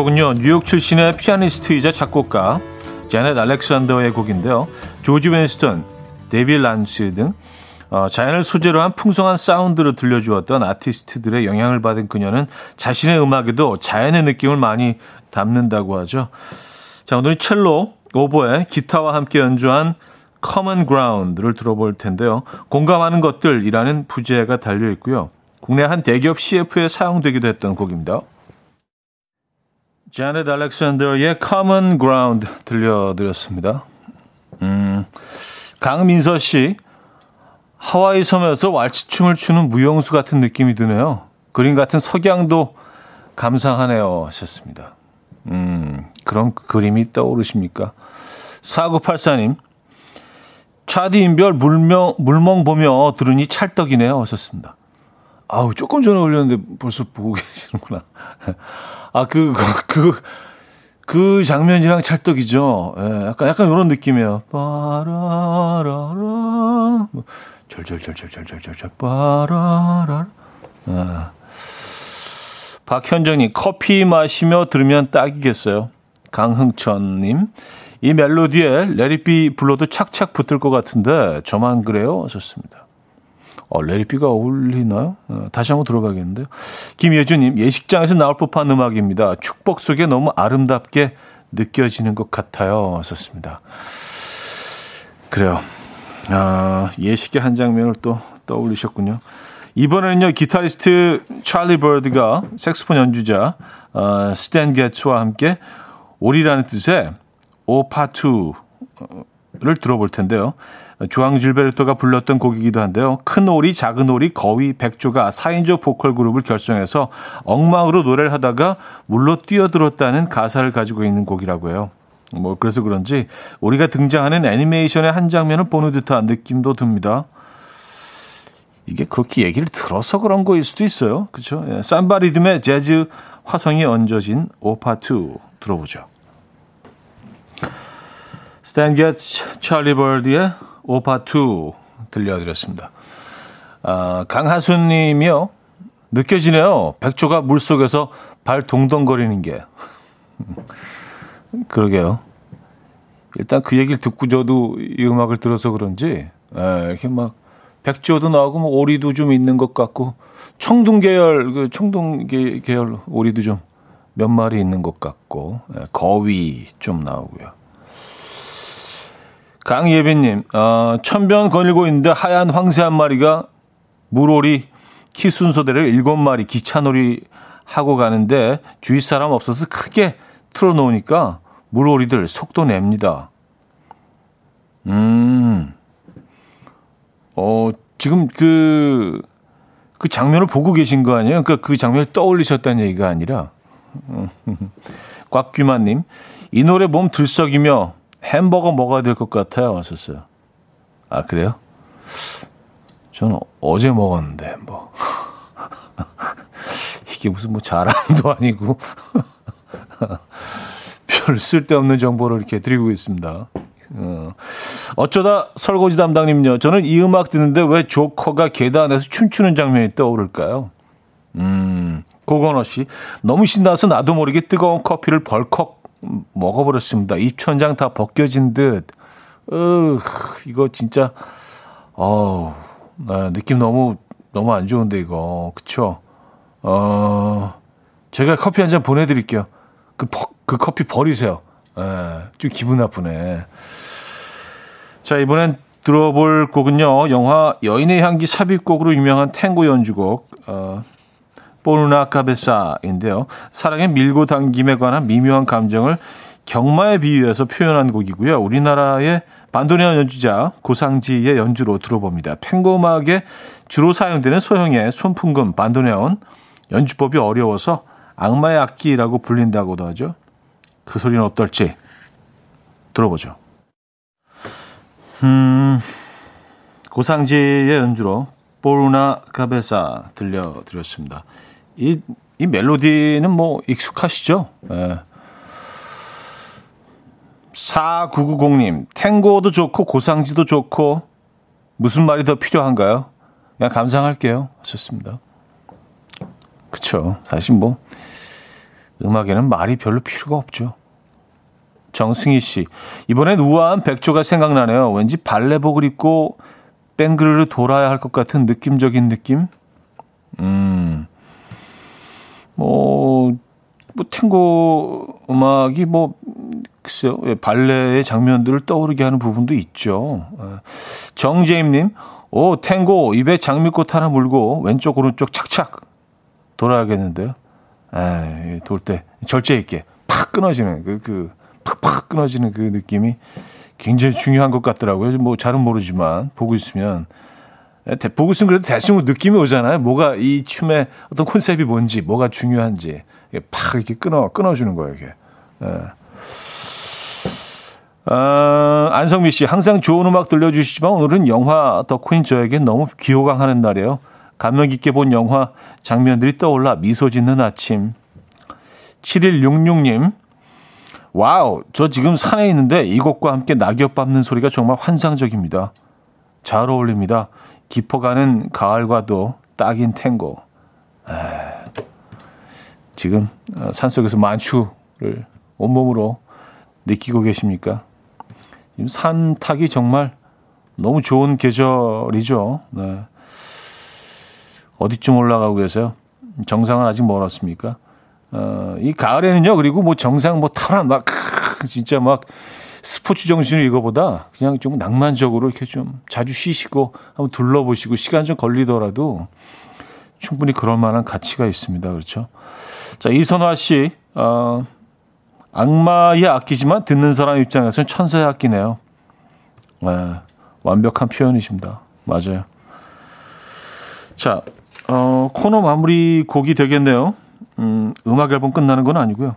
곡은요 뉴욕 출신의 피아니스트이자 작곡가 제넷 알렉산더의 곡인데요 조지 웬스턴, 데빌 란스 등 어, 자연을 소재로 한 풍성한 사운드를 들려주었던 아티스트들의 영향을 받은 그녀는 자신의 음악에도 자연의 느낌을 많이 담는다고 하죠. 자, 오늘은 첼로, 오보에 기타와 함께 연주한 Common Ground를 들어볼 텐데요. 공감하는 것들이라는 부제가 달려 있고요. 국내 한 대기업 CF에 사용되기도 했던 곡입니다. 자넷 알렉산더의 Common Ground 들려드렸습니다. 음, 강민서 씨, 하와이 섬에서 왈츠춤을 추는 무용수 같은 느낌이 드네요. 그림 같은 석양도 감상하네요. 하셨습니다. 음, 그런 그림이 떠오르십니까? 4984님, 차디 인별 물명, 물멍 보며 들으니 찰떡이네요. 하셨습니다. 아우, 조금 전에 올렸는데 벌써 보고 *laughs* 계시는구나. 아, 그, 그, 그, 그 장면이랑 찰떡이죠. 예, 약간, 약간 이런 느낌이에요. 빠라라라. 뭐, 절절절절절절절, 빠라라. 아. 박현정님, 커피 마시며 들으면 딱이겠어요. 강흥천님, 이 멜로디에 레리비 불러도 착착 붙을 것 같은데 저만 그래요? 좋습니다. 어, 레리비가 어울리나요? 어, 다시 한번 들어봐야겠는데요. 김예주님, 예식장에서 나올 법한 음악입니다. 축복 속에 너무 아름답게 느껴지는 것 같아요. 하셨습니다. 그래요. 아, 예식의 한 장면을 또 떠올리셨군요. 이번에는요, 기타리스트 찰리 버드가 색스폰 연주자 어, 스탠 게츠와 함께 오리라는 뜻의 O Pato를 들어볼 텐데요. 주앙 질베르토가 불렀던 곡이기도 한데요. 큰 오리, 작은 오리, 거위, 백조가 4인조 보컬 그룹을 결성해서 엉망으로 노래를 하다가 물로 뛰어들었다는 가사를 가지고 있는 곡이라고 해요. 뭐 그래서 그런지 우리가 등장하는 애니메이션의 한 장면을 보는 듯한 느낌도 듭니다. 이게 그렇게 얘기를 들어서 그런 거일 수도 있어요. 그렇죠? 예, 삼바 리듬의 재즈 화성이 얹어진 오파 2 들어보죠. 스탠 게츠 찰리 벌드의 오파2 들려드렸습니다. 아, 강하순 님이요. 느껴지네요. 백조가 물 속에서 발 동동거리는 게. *laughs* 그러게요. 일단 그 얘기를 듣고 저도 이 음악을 들어서 그런지, 에, 이렇게 막 백조도 나오고 뭐 오리도 좀 있는 것 같고 청둥 계열 그 청둥 계열 오리도 좀 몇 마리 있는 것 같고 예, 거위 좀 나오고요. 강예빈님, 어, 천변 거닐고 있는데 하얀 황새 한 마리가 물오리 키 순서대로 일곱 마리 기차놀이 하고 가는데 주위 사람 없어서 크게 틀어놓으니까 물오리들 속도 냅니다. 음, 어, 지금 그, 그 장면을 보고 계신 거 아니에요? 그러니까 그 장면을 떠올리셨다는 얘기가 아니라. *laughs* 꽉규만님, 이 노래 몸 들썩이며 햄버거 먹어야 될 것 같아요. 하셨어요. 아, 그래요? 저는 어제 먹었는데, 뭐. *laughs* 이게 무슨 뭐 자랑도 아니고. *laughs* 별 쓸데없는 정보를 이렇게 드리고 있습니다. 어. 어쩌다 설거지 담당님요. 저는 이 음악 듣는데 왜 조커가 계단에서 춤추는 장면이 떠오를까요? 음, 고건호 씨. 너무 신나서 나도 모르게 뜨거운 커피를 벌컥 먹어버렸습니다. 입천장 다 벗겨진 듯. 으, 이거 진짜, 어우, 나 느낌 너무, 너무 안 좋은데, 이거. 그쵸? 어, 제가 커피 한 잔 보내드릴게요. 그, 그 커피 버리세요. 에, 예, 좀 기분 나쁘네. 자, 이번엔 들어볼 곡은요. 영화 여인의 향기 삽입곡으로 유명한 탱고 연주곡 어, 보르나 카베사인데요. 사랑의 밀고 당김에 관한 미묘한 감정을 경마에 비유해서 표현한 곡이고요. 우리나라의 반도네온 연주자 고상지의 연주로 들어봅니다. 음악에 주로 사용되는 소형의 손풍금 반도네온 연주법이 어려워서 악마의 악기라고 불린다고도 하죠. 그 소리는 어떨지 들어보죠. 음, 고상지의 연주로 보르나 카베사 들려드렸습니다. 이, 이 멜로디는 뭐 익숙하시죠? 예. 4990님, 탱고도 좋고 고상지도 좋고 무슨 말이 더 필요한가요? 그냥 감상할게요. 하셨습니다. 그쵸. 사실 뭐 음악에는 말이 별로 필요가 없죠. 정승희 씨. 이번엔 우아한 백조가 생각나네요. 왠지 발레복을 입고 뺑그르르 돌아야 할 것 같은 느낌적인 느낌? 음, 뭐, 뭐, 탱고 음악이 뭐, 글쎄요, 예, 발레의 장면들을 떠오르게 하는 부분도 있죠. 예. 정재임님, 오, 탱고, 입에 장미꽃 하나 물고, 왼쪽, 오른쪽 착착 돌아야겠는데요. 에, 돌 때, 절제 있게 팍 끊어지는, 그, 그, 팍팍 끊어지는 그 느낌이 굉장히 중요한 것 같더라고요. 뭐, 잘은 모르지만, 보고 있으면. 보고 있으면 그래도 대충 느낌이 오잖아요. 뭐가 이 춤의 어떤 콘셉트이 뭔지, 뭐가 중요한지. 팍 이렇게 끊어, 끊어주는 거예요, 이게. 예. 어, 안성미 씨, 항상 좋은 음악 들려주시지만 오늘은 영화 덕후인 저에게 너무 귀호강하는 날이에요. 감명 깊게 본 영화 장면들이 떠올라 미소 짓는 아침. 7166님, 와우, 저 지금 산에 있는데 이곡과 함께 낙엽 밟는 소리가 정말 환상적입니다. 잘 어울립니다. 깊어가는 가을과도 딱인 탱고. 에, 지금 어, 산속에서 만추를 온몸으로 느끼고 계십니까? 지금 산 타기 정말 너무 좋은 계절이죠. 네. 어디쯤 올라가고 계세요? 정상은 아직 멀었습니까? 어, 이 가을에는요, 그리고 뭐 정상 뭐 타라, 막, *laughs* 진짜 막 스포츠 정신을 이거보다 그냥 좀 낭만적으로 이렇게 좀 자주 쉬시고 한번 둘러보시고 시간 좀 걸리더라도 충분히 그럴 만한 가치가 있습니다. 그렇죠? 자, 이선화 씨, 어, 악마의 악기지만 듣는 사람 입장에서는 천사의 악기네요. 네, 완벽한 표현이십니다. 맞아요. 자, 어, 코너 마무리 곡이 되겠네요. 음, 음악 앨범 끝나는 건 아니고요.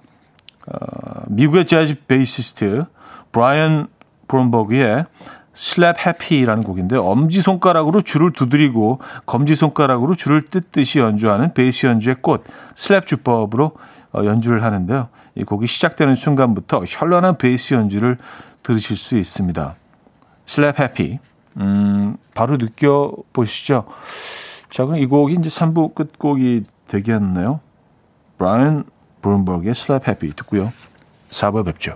어, 미국의 재즈 베이시스트 브라이언 브롬버그의 Slap Happy라는 곡인데 엄지손가락으로 줄을 두드리고 검지손가락으로 줄을 뜯듯이 연주하는 베이스 연주의 꽃 slap 주법으로 어, 연주를 하는데요. 이 곡이 시작되는 순간부터 현란한 베이스 연주를 들으실 수 있습니다. Slap Happy 음, 바로 느껴보시죠. 자, 그럼 이 곡이 이제 3부 끝곡이 되겠네요. 브라이언 브롬버그의 Slap Happy 듣고요. 4부에 뵙죠.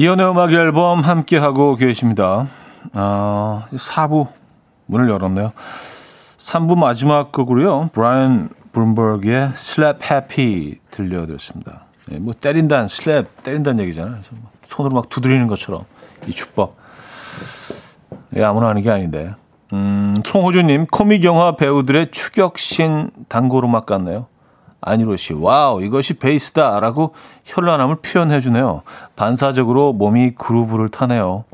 이연의 음악 앨범 함께 하고 계십니다. 아, 4부 문을 열었네요. 3부 마지막 곡으로요. 브라이언 브룸버그의 Slap Happy 들려드렸습니다. 네, 뭐 때린다는 slap 때린다는 얘기잖아요. 그래서 뭐 손으로 막 두드리는 것처럼 이 주법. 예, 아무나 하는 게 아닌데. 음, 송호주님 코믹 영화 배우들의 추격신 단골 음악 같네요. 안희로 씨, 와우, 이것이 베이스다라고 현란함을 표현해 주네요. 반사적으로 몸이 그루브를 타네요.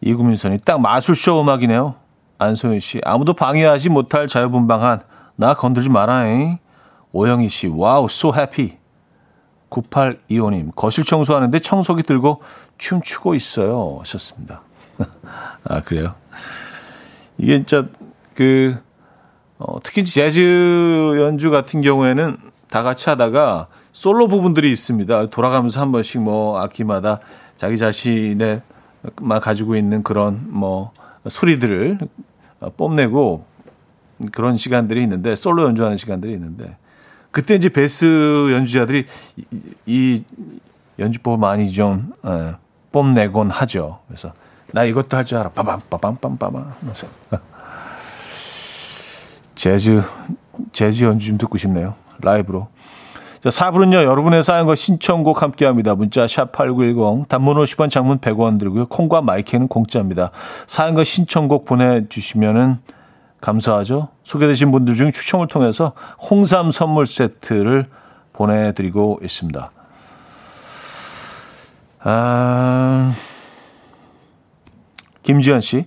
이구민 선이 딱 마술쇼 음악이네요. 안소연 씨, 아무도 방해하지 못할 자유분방한 나 건들지 마라잉. 오영희 씨, 와우, so happy. 9825님, 거실 청소하는데 청소기 들고 춤추고 있어요. 하셨습니다. *laughs* 아, 그래요? 이게 진짜, 그, 어, 특히 재즈 연주 같은 경우에는 다 같이 하다가 솔로 부분들이 있습니다. 돌아가면서 한 번씩 뭐 악기마다 자기 자신의 막 가지고 있는 그런 뭐 소리들을 뽐내고 그런 시간들이 있는데 솔로 연주하는 시간들이 있는데 그때 이제 베이스 연주자들이 이, 이 연주법을 많이 좀 에, 뽐내곤 하죠. 그래서 나 이것도 할 줄 알아. 빠밤 빠밤 빰빠밤 재즈, 재즈 연주 좀 듣고 싶네요. 라이브로. 자, 4부는요, 여러분의 사연과 신청곡 함께 합니다. 문자 샵 8910, 단문 50원, 장문 100원 들고요. 콩과 마이크는 공짜입니다. 사연과 신청곡 보내주시면은 감사하죠. 소개되신 분들 중 추첨을 통해서 홍삼 선물 세트를 보내드리고 있습니다. 아, 김지현 씨,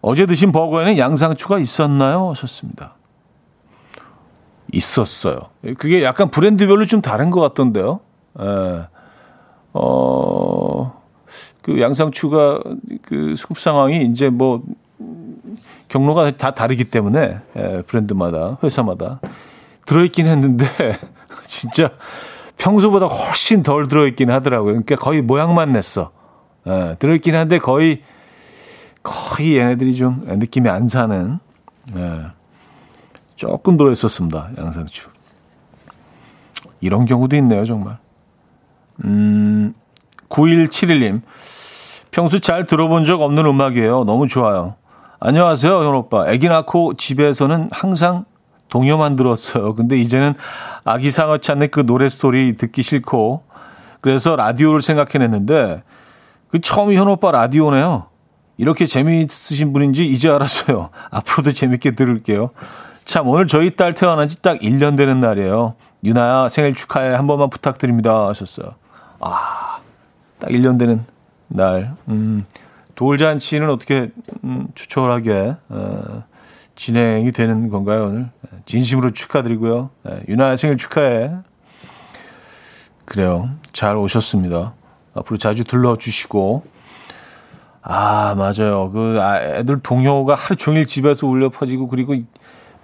어제 드신 버거에는 양상추가 있었나요? 하셨습니다. 있었어요. 그게 약간 브랜드별로 좀 다른 것 같던데요. 에, 어, 그 양상추가 그 수급 상황이 이제 뭐 경로가 다 다르기 때문에 예, 브랜드마다 회사마다 들어있긴 했는데 *laughs* 진짜 평소보다 훨씬 덜 들어있긴 하더라고요. 그러니까 거의 모양만 냈어. 예, 들어있긴 한데 거의 거의 얘네들이 좀 느낌이 안 사는 예, 조금 들어있었습니다. 양상추. 이런 경우도 있네요, 정말. 음, 9171님. 평소 잘 들어본 적 없는 음악이에요. 너무 좋아요. 안녕하세요, 현 오빠. 아기 낳고 집에서는 항상 동요만 들었어요. 근데 이제는 아기 상어 찾는 그 노래 스토리 듣기 싫고 그래서 라디오를 생각해냈는데 그 처음이 현 오빠 라디오네요. 이렇게 재미있으신 분인지 이제 알았어요. *laughs* 앞으로도 재밌게 들을게요. 참 오늘 저희 딸 태어난 지 딱 1년 되는 날이에요. 유나야 생일 축하해 한 번만 부탁드립니다 하셨어요. 아, 딱 1년 되는 날. 음, 돌잔치는 어떻게 음, 추초하게 어, 진행이 되는 건가요 오늘? 진심으로 축하드리고요. 네, 유나 생일 축하해. 그래요. 잘 오셨습니다. 앞으로 자주 들러주시고. 아 맞아요. 그 아, 애들 동요가 하루 종일 집에서 울려 퍼지고 그리고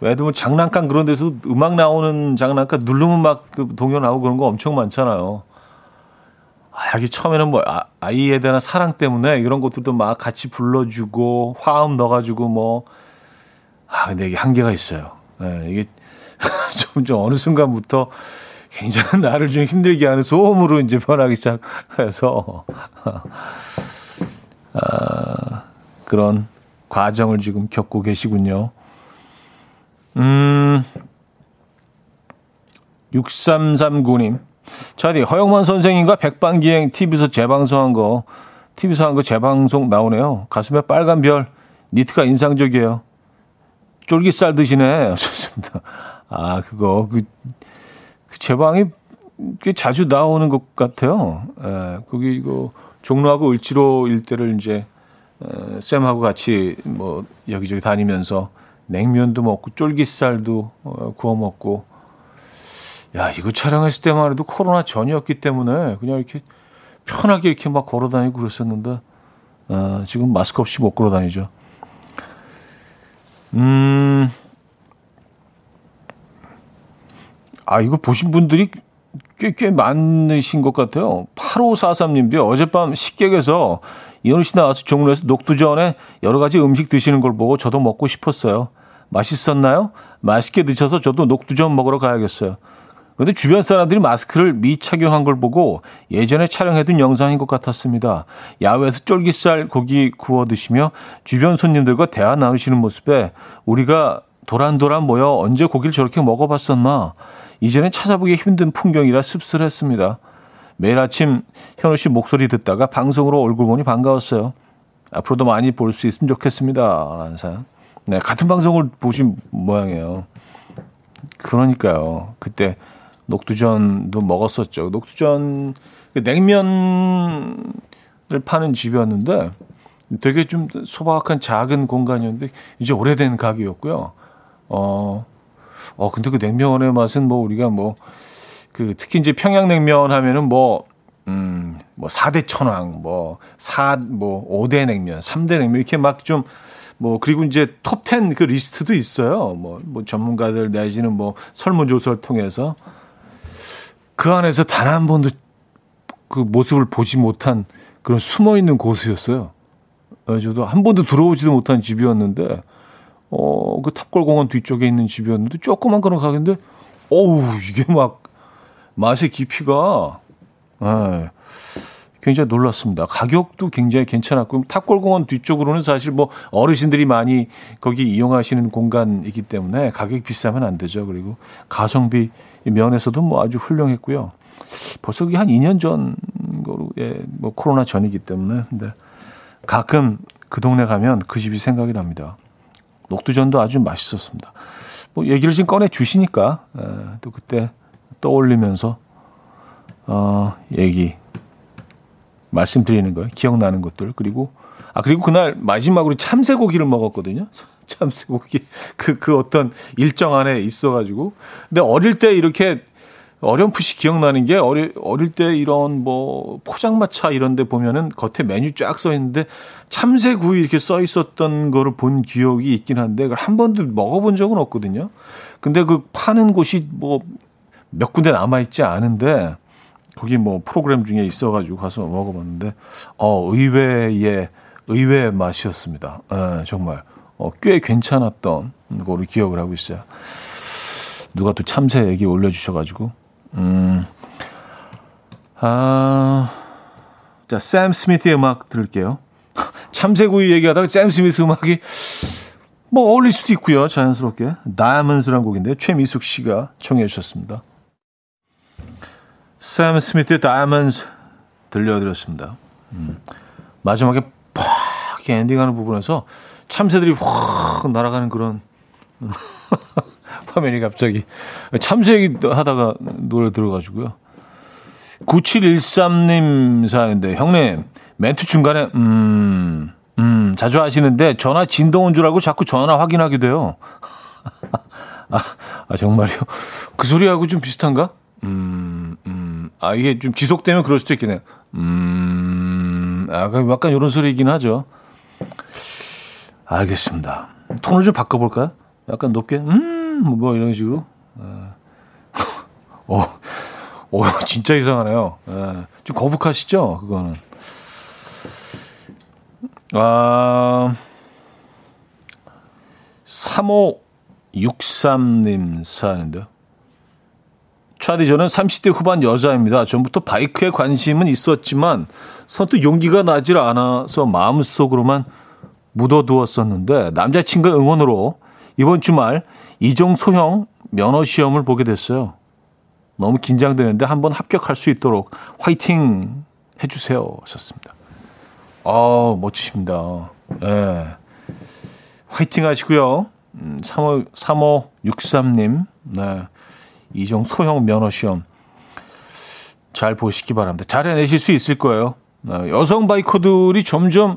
애들 뭐 장난감 그런 데서 음악 나오는 장난감 누르면 막 그 동요 나오고 그런 거 엄청 많잖아요. 아, 여기 처음에는 뭐 아, 아이에 대한 사랑 때문에 이런 것들도 막 같이 불러주고 화음 넣어가지고 뭐 아 근데 이게 한계가 있어요. 네, 이게 *laughs* 점점 어느 순간부터 굉장히 나를 좀 힘들게 하는 소음으로 이제 변하기 시작해서 *laughs* 아, 그런 과정을 지금 겪고 계시군요. 음, 6339님. 차디 허영만 선생님과 백반기행 TV에서 재방송한 거 TV에서 한 거 재방송 나오네요. 가슴에 빨간 별 니트가 인상적이에요. 쫄깃살 드시네. *laughs* 좋습니다. 아 그거 그, 그 재방이 꽤 자주 나오는 것 같아요. 에, 거기 이거 종로하고 을지로 일대를 이제 에, 쌤하고 같이 뭐 여기저기 다니면서 냉면도 먹고 쫄깃살도 어, 구워 먹고 야, 이거 촬영했을 때만 해도 코로나 전이었기 때문에 그냥 이렇게 편하게 이렇게 막 걸어 다니고 그랬었는데, 아, 지금 마스크 없이 못 걸어 다니죠. 음, 아, 이거 보신 분들이 꽤, 꽤 많으신 것 같아요. 8543님도요, 어젯밤 식객에서 이현우 씨 나와서 종로에서 녹두전에 여러 가지 음식 드시는 걸 보고 저도 먹고 싶었어요. 맛있었나요? 맛있게 드셔서 저도 녹두전 먹으러 가야겠어요. 그런데 주변 사람들이 마스크를 미착용한 걸 보고 예전에 촬영해둔 영상인 것 같았습니다. 야외에서 쫄깃살 고기 구워 드시며 주변 손님들과 대화 나누시는 모습에 우리가 도란도란 모여 언제 고기를 저렇게 먹어봤었나. 이제는 찾아보기 힘든 풍경이라 씁쓸했습니다. 매일 아침 현우 씨 목소리 듣다가 방송으로 얼굴 보니 반가웠어요. 앞으로도 많이 볼 수 있으면 좋겠습니다. 라는 사연. 네, 같은 방송을 보신 모양이에요. 그러니까요. 그때 녹두전도 먹었었죠. 녹두전 그 냉면을 파는 집이었는데 되게 좀 소박한 작은 공간이었는데 이제 오래된 가게였고요. 어, 어 근데 그 냉면의 맛은 뭐 우리가 뭐 그 특히 이제 평양냉면 하면은 뭐 음, 뭐 4대 천왕, 뭐 4, 뭐 5대 냉면, 3대 냉면 이렇게 막 좀 뭐 그리고 이제 톱10 그 리스트도 있어요. 뭐, 뭐 전문가들 내지는 뭐 설문조사를 통해서 그 안에서 단 한 번도 그 모습을 보지 못한 그런 숨어 있는 고수였어요. 네, 저도 한 번도 들어오지도 못한 집이었는데, 어, 그 탑골 공원 뒤쪽에 있는 집이었는데, 조그만 그런 가게인데, 어우, 이게 막, 맛의 깊이가, 예, 굉장히 놀랐습니다. 가격도 굉장히 괜찮았고, 탑골공원 뒤쪽으로는 사실 뭐 어르신들이 많이 거기 이용하시는 공간이기 때문에 가격이 비싸면 안 되죠. 그리고 가성비 면에서도 뭐 아주 훌륭했고요. 벌써 그게 한 2년 전 거로, 예, 뭐 코로나 전이기 때문에. 근데 가끔 그 동네 가면 그 집이 생각이 납니다. 녹두전도 아주 맛있었습니다. 뭐 얘기를 지금 꺼내 주시니까 예, 또 그때 떠올리면서 어, 얘기 말씀드리는 거예요. 기억나는 것들 그리고 아 그리고 그날 마지막으로 참새고기를 먹었거든요. *laughs* 참새고기 그, 그 어떤 일정 안에 있어가지고. 근데 어릴 때 이렇게 어렴풋이 기억나는 게 어리, 어릴 때 이런 뭐 포장마차 이런 데 보면은 겉에 메뉴 쫙 써 있는데 참새구이 이렇게 써 있었던 거를 본 기억이 있긴 한데 그걸 한 번도 먹어본 적은 없거든요. 근데 그 파는 곳이 뭐 몇 군데 남아 있지 않은데 거기 뭐 프로그램 중에 있어가지고 가서 먹어봤는데 어 의외의 의외의 맛이었습니다. 예, 정말 어, 꽤 괜찮았던 거를 기억을 하고 있어요. 누가 또 참새 얘기 올려주셔가지고 음. 아, 자, 샘 스미스의 음악 들을게요. *laughs* 참새구이 얘기하다가 샘 스미스 음악이 뭐 어울릴 수도 있고요. 자연스럽게. 다이아몬드라는 곡인데 최미숙 씨가 청해 주셨습니다. 샘 스미스의 다이아몬드 들려드렸습니다. 음. 마지막에 팍 엔딩하는 부분에서 참새들이 확 날아가는 그런 *laughs* 화면이 갑자기 참새 얘기 하다가 노래 들어가지고요. 9713님 사연인데 형님 멘트 중간에 음, 음 자주 하시는데 전화 진동 온 줄 알고 자꾸 전화 확인하게 돼요. *laughs* 아, 아 정말요? 그 소리하고 좀 비슷한가? 음, 음, 아 이게 좀 지속되면 그럴 수도 있겠네요. 음, 아 약간 이런 소리이긴 하죠. 알겠습니다. 톤을 좀 바꿔볼까요? 약간 높게 음. 음, 뭐 이런 식으로. 어, *laughs* 어, 어 진짜 이상하네요. 예, 좀 거북하시죠? 그거는. 아, 3563님 사연인데요. 차디 저는 30대 후반 여자입니다. 전부터 바이크에 관심은 있었지만 선뜻 용기가 나질 않아서 마음속으로만 묻어두었었는데 남자친구 응원으로 이번 주말 이종 소형 면허 시험을 보게 됐어요. 너무 긴장되는데 한번 합격할 수 있도록 화이팅 해주세요. 하셨습니다. 아, 멋지십니다. 예. 네. 화이팅 하시고요. 음, 35, 3563님, 네. 이종 소형 면허 시험 잘 보시기 바랍니다. 잘 해내실 수 있을 거예요. 네. 여성 바이커들이 점점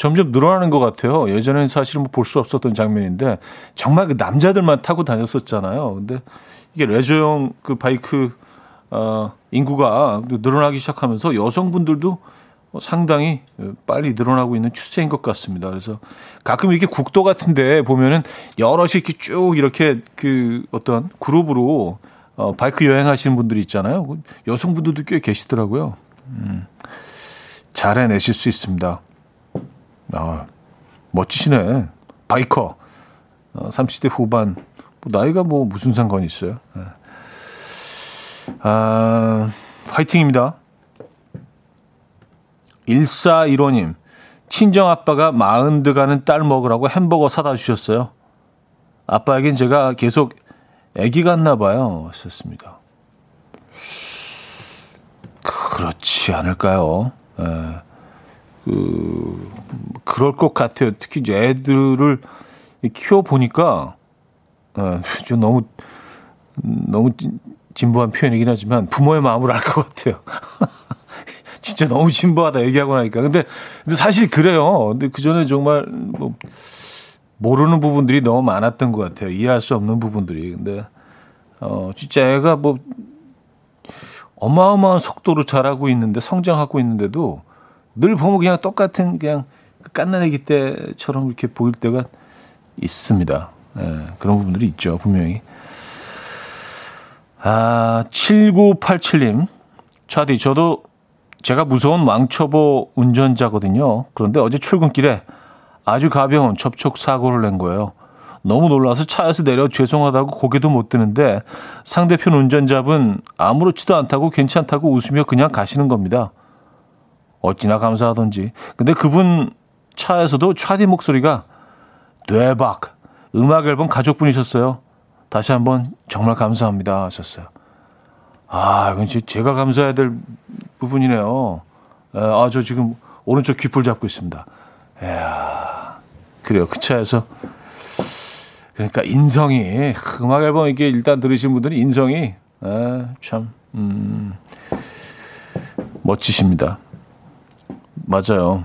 점점 늘어나는 것 같아요. 예전에는 사실은 뭐 볼 수 없었던 장면인데 정말 그 남자들만 타고 다녔었잖아요. 근데 이게 레저용 그 바이크 어, 인구가 늘어나기 시작하면서 여성분들도 상당히 빨리 늘어나고 있는 추세인 것 같습니다. 그래서 가끔 이렇게 국도 같은데 보면은 여럿이 이렇게 쭉 이렇게 그 어떤 그룹으로 어, 바이크 여행하시는 분들이 있잖아요. 여성분들도 꽤 계시더라고요. 음, 잘 해내실 수 있습니다. 아, 멋지시네. 바이커. 어, 30대 후반. 뭐 나이가 뭐 무슨 상관이 있어요. 네. 아, 화이팅입니다. 1415님. 친정 아빠가 마흔드 가는 딸 먹으라고 햄버거 사다 주셨어요. 아빠에겐 제가 계속 애기 같나 봐요. 썼습니다. 그렇지 않을까요? 예. 그 그럴 것 같아요. 특히 이제 애들을 키워 보니까 어, 좀 너무 너무 진부한 표현이긴 하지만 부모의 마음을 알 것 같아요. *laughs* 진짜 너무 진부하다 얘기하고 나니까. 근데, 근데 사실 그래요. 근데 그 전에 정말 뭐 모르는 부분들이 너무 많았던 것 같아요. 이해할 수 없는 부분들이. 근데 어 진짜 애가 뭐 어마어마한 속도로 자라고 있는데 성장하고 있는데도 늘 보면 그냥 똑같은 그냥 그 깐난애기 때처럼 이렇게 보일 때가 있습니다. 예, 그런 부분들이 있죠, 분명히. 아, 7987님. 차디, 저도 제가 무서운 왕초보 운전자거든요. 그런데 어제 출근길에 아주 가벼운 접촉 사고를 낸 거예요. 너무 놀라서 차에서 내려 죄송하다고 고개도 못 드는데 상대편 운전자분 아무렇지도 않다고 괜찮다고 웃으며 그냥 가시는 겁니다. 어찌나 감사하던지. 근데 그분 차에서도 차디 목소리가 대박 음악 앨범 가족분이셨어요. 다시 한번 정말 감사합니다 하셨어요. 아, 이건 제가 감사해야 될 부분이네요. 아, 저 지금 오른쪽 귀풀 잡고 있습니다. 이야, 그래요. 그 차에서. 그러니까 인성이, 음악 앨범 이게 일단 들으신 분들이 인성이, 에, 참, 음, 멋지십니다. 맞아요.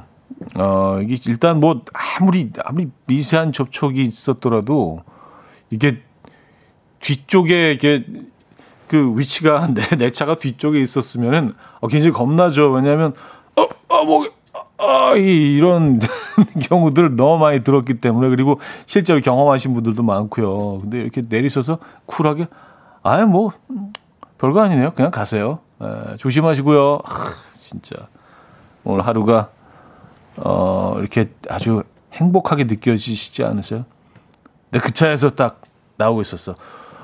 어, 이게 일단 뭐 아무리 아무리 미세한 접촉이 있었더라도 이게 뒤쪽에 이게 그 위치가 *laughs* 내, 내 차가 뒤쪽에 있었으면은 어, 굉장히 겁나죠. 왜냐하면 어, 어, 뭐, 어, 이, 이런 *laughs* 경우들 너무 많이 들었기 때문에 그리고 실제로 경험하신 분들도 많고요. 근데 이렇게 내리셔서 쿨하게 아예 뭐 별거 아니네요. 그냥 가세요. 에, 조심하시고요. 아, 진짜 오늘 하루가 어, 이렇게 아주 행복하게 느껴지시지 않으세요? 근데 그 차에서 딱 나오고 있었어.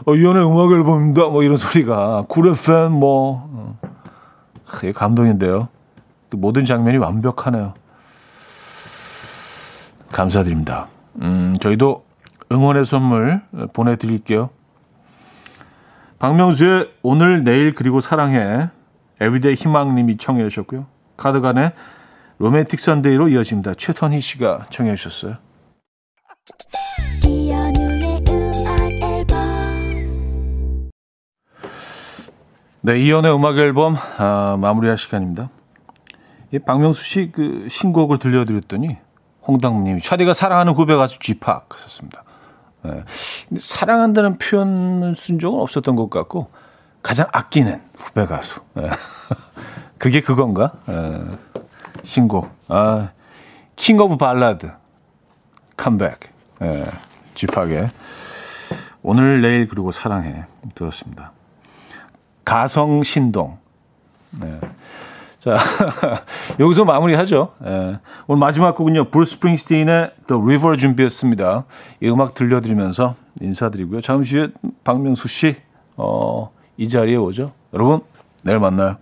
어, 이연의 음악 앨범입니다. 뭐 이런 소리가. Cool FM 뭐. 어. 이게 감동인데요. 그 모든 장면이 완벽하네요. 감사드립니다. 음, 저희도 응원의 선물 보내드릴게요. 박명수의 오늘, 내일, 그리고 사랑해. everyday 희망님이 청해 주셨고요. 카더가든의 Romantic Sunday로 이어집니다. 최선희 씨가 청해 주셨어요. 네, 이연의 음악 앨범 아, 마무리할 시간입니다. 이 박명수 씨 그 신곡을 들려드렸더니 홍당무님이 차디가 사랑하는 후배 가수 쥐팍 하셨습니다. 네. 사랑한다는 표현을 쓴 적은 없었던 것 같고 가장 아끼는 후배 가수. 네. 그게 그건가? 네. 신곡. 아, King of 발라드 컴백. 네. 쥐팍의 오늘 내일 그리고 사랑해 들었습니다. 가성 신동. 네. 자, *laughs* 여기서 마무리하죠. 예. 오늘 마지막 곡은요. 브루스 스프링스틴의 The River 준비했습니다. 이 음악 들려드리면서 인사드리고요. 잠시 후에 박명수 씨, 어, 이 자리에 오죠. 여러분, 내일 만나요.